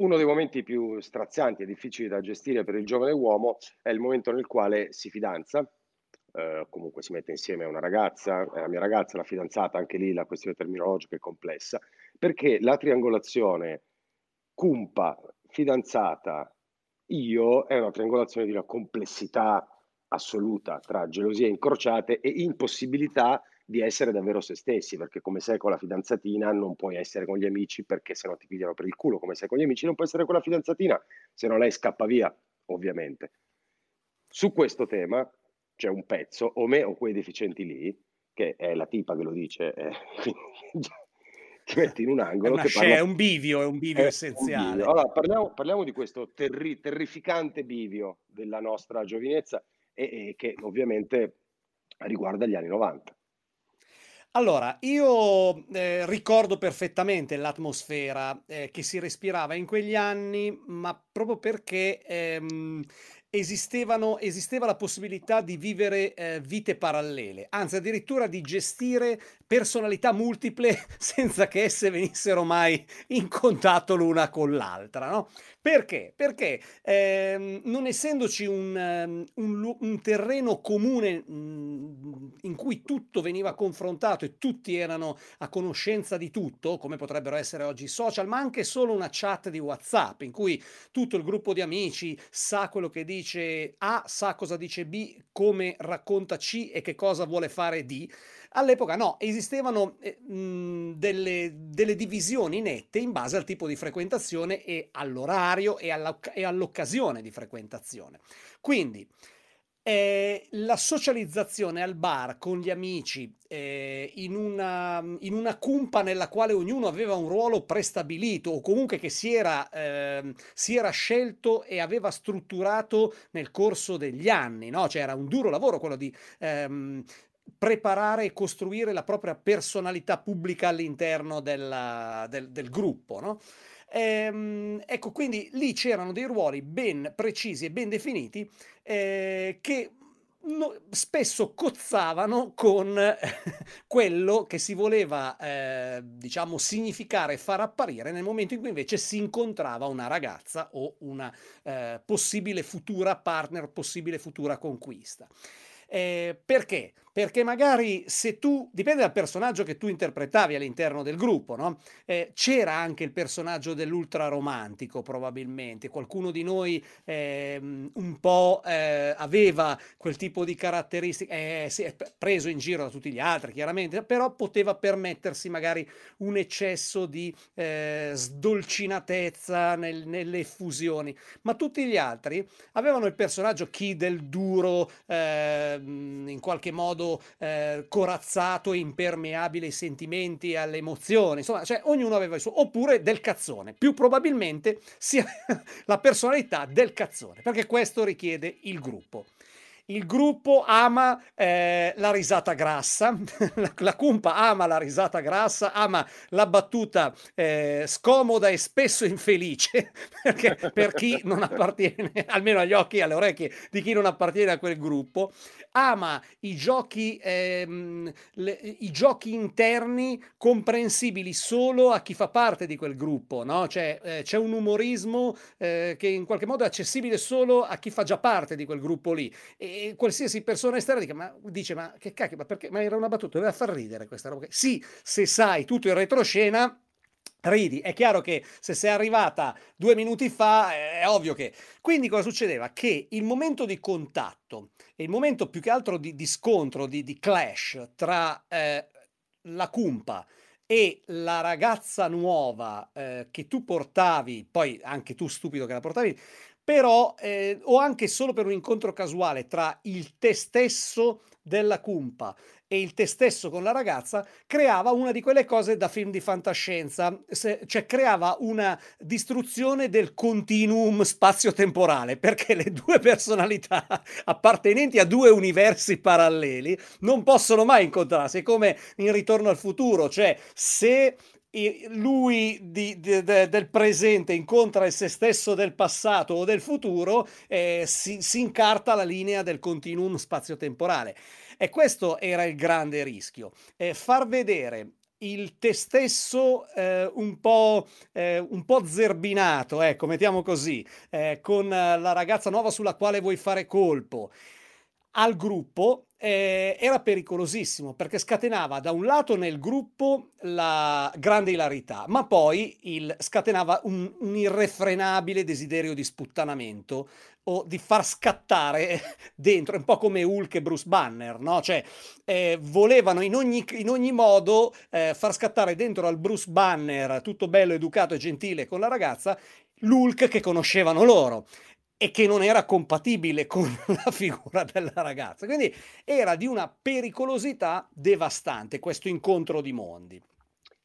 uno dei momenti più strazianti e difficili da gestire per il giovane uomo è il momento nel quale si fidanza, eh, comunque si mette insieme a una ragazza, è la mia ragazza, la fidanzata, anche lì la questione terminologica è complessa, perché la triangolazione cumpa, fidanzata, io è una triangolazione di una complessità assoluta tra gelosie incrociate e impossibilità di essere davvero se stessi, perché come sei con la fidanzatina non puoi essere con gli amici perché se no ti pigliano per il culo, come sei con gli amici non puoi essere con la fidanzatina, se no lei scappa via, ovviamente. Su questo tema c'è un pezzo, o me o quei deficienti lì, che è la tipa che lo dice, eh, ti metti in un angolo. È, parla... è un bivio, è un bivio è essenziale. Un bivio. Allora, parliamo, parliamo, di questo terri- terrificante bivio della nostra giovinezza e, e che ovviamente riguarda gli anni 90. Allora, io eh, ricordo perfettamente l'atmosfera eh, che si respirava in quegli anni, ma proprio perché ehm, esistevano, esisteva la possibilità di vivere eh, vite parallele, anzi addirittura di gestire personalità multiple senza che esse venissero mai in contatto l'una con l'altra. No? Perché? Perché ehm, non essendoci un, um, un, un terreno comune mh, mm, in cui tutto veniva confrontato e tutti erano a conoscenza di tutto, come potrebbero essere oggi i social, ma anche solo una chat di WhatsApp in cui tutto il gruppo di amici sa quello che dice A, sa cosa dice B, come racconta C e che cosa vuole fare D All'epoca no, esistevano eh, delle, delle, divisioni nette in base al tipo di frequentazione e all'orario e, alla, e all'occasione di frequentazione. Quindi eh, la socializzazione al bar con gli amici eh, in, una, in, una, cumpa nella quale ognuno aveva un ruolo prestabilito o comunque che si era, eh, si era scelto e aveva strutturato nel corso degli anni, no? cioè era un duro lavoro quello di ehm, preparare e costruire la propria personalità pubblica all'interno della, del, del, gruppo. No? Ehm, ecco, quindi lì c'erano dei ruoli ben precisi e ben definiti eh, che no, spesso cozzavano con quello che si voleva, eh, diciamo, significare e far apparire nel momento in cui invece si incontrava una ragazza o una eh, possibile futura partner, possibile futura conquista. Eh, perché? Perché magari se tu, dipende dal personaggio che tu interpretavi all'interno del gruppo, no? eh, c'era anche il personaggio dell'ultra romantico probabilmente, qualcuno di noi eh, un po' eh, aveva quel tipo di caratteristiche, eh, si è preso in giro da tutti gli altri chiaramente, però poteva permettersi magari un eccesso di eh, sdolcinatezza nel, nelle effusioni, ma tutti gli altri avevano il personaggio chi del duro, ehm, in qualche modo eh, corazzato e impermeabile ai sentimenti e alle emozioni, insomma, cioè ognuno aveva il suo, oppure del cazzone, più probabilmente sia la personalità del cazzone, perché questo richiede il gruppo. Il gruppo ama eh, la risata grassa, la, la, cumpa ama la risata grassa, ama la battuta eh, scomoda e spesso infelice, perché per chi non appartiene, almeno agli occhi e alle orecchie di chi non appartiene a quel gruppo, ama i giochi, ehm, le, i giochi interni comprensibili solo a chi fa parte di quel gruppo, no? Cioè, eh, c'è un umorismo eh, che in qualche modo è accessibile solo a chi fa già parte di quel gruppo lì. E qualsiasi persona esterna dice, ma, dice, ma che cacchio, ma perché? Ma era una battuta, doveva far ridere questa roba. Sì, se sai tutto in retroscena, ridi. È chiaro che se sei arrivata due minuti fa, è ovvio che... Quindi cosa succedeva? Che il momento di contatto e il momento più che altro di, di scontro, di, di, clash tra eh, la cumpa e la ragazza nuova eh, che tu portavi, poi anche tu stupido che la portavi, però eh, o anche solo per un incontro casuale tra il te stesso della cumpa e il te stesso con la ragazza creava una di quelle cose da film di fantascienza, se, cioè creava una distruzione del continuum spazio-temporale, perché le due personalità appartenenti a due universi paralleli non possono mai incontrarsi, è come in Ritorno al futuro, cioè se lui di, di, de, del presente incontra il se stesso del passato o del futuro, eh, si, si incarta la linea del continuum spazio-temporale. E questo era il grande rischio, eh, far vedere il te stesso eh, un, po', eh, un po' zerbinato, ecco, mettiamo così, eh, con la ragazza nuova sulla quale vuoi fare colpo, al gruppo eh, era pericolosissimo perché scatenava da un lato nel gruppo la grande ilarità, ma poi il, scatenava un, un, irrefrenabile desiderio di sputtanamento o di far scattare dentro, un po' come Hulk e Bruce Banner, no? Cioè, eh, volevano in ogni, in ogni modo eh, far scattare dentro al Bruce Banner, tutto bello, educato e gentile con la ragazza, l'Hulk che conoscevano loro e che non era compatibile con la figura della ragazza. Quindi era di una pericolosità devastante questo incontro di mondi.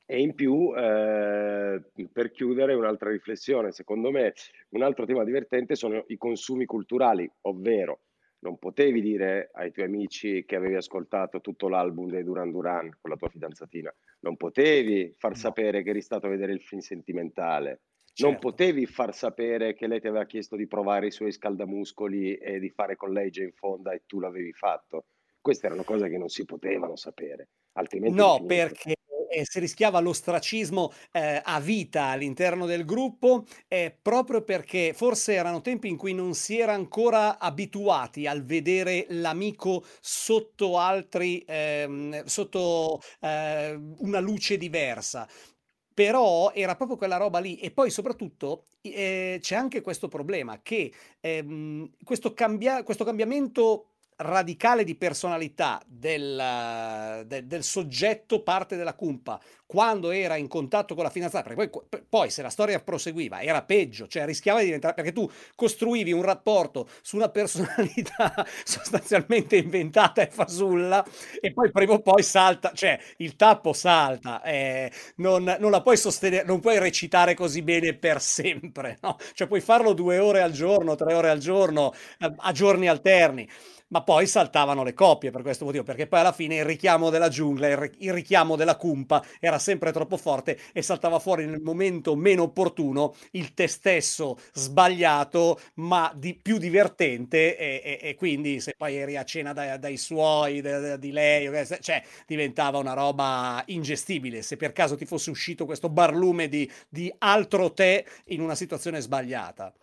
E in più, eh, per chiudere, un'altra riflessione, secondo me un altro tema divertente sono i consumi culturali, ovvero non potevi dire ai tuoi amici che avevi ascoltato tutto l'album dei Duran Duran con la tua fidanzatina, non potevi far sapere che eri stato a vedere il film sentimentale, Certo. Non potevi far sapere che lei ti aveva chiesto di provare i suoi scaldamuscoli e di fare con lei in fonda e tu l'avevi fatto. Queste erano cose che non si potevano sapere, altrimenti... No, perché eh, si rischiava l'ostracismo eh, a vita all'interno del gruppo eh, proprio perché forse erano tempi in cui non si era ancora abituati al vedere l'amico sotto altri, ehm, sotto eh, una luce diversa. Però era proprio quella roba lì. E poi soprattutto eh, c'è anche questo problema che ehm, questo, cambia- questo cambiamento radicale di personalità del, de, del, soggetto parte della cumpa quando era in contatto con la fidanzata, perché poi, poi, se la storia proseguiva era peggio, cioè rischiava di diventare, perché tu costruivi un rapporto su una personalità sostanzialmente inventata e fasulla e poi prima o poi salta, cioè il tappo salta, eh, non, non, la puoi sostenere, non puoi recitare così bene per sempre, no? Cioè puoi farlo due ore al giorno, tre ore al giorno, a, a giorni alterni ma poi saltavano le coppie per questo motivo, perché poi alla fine il richiamo della giungla, il, richiamo della cumpa era sempre troppo forte e saltava fuori nel momento meno opportuno il te stesso sbagliato, ma di, più divertente e, e, e, quindi se poi eri a cena dai, dai suoi, da, di lei, cioè diventava una roba ingestibile. Se per caso ti fosse uscito questo barlume di, di altro te in una situazione sbagliata.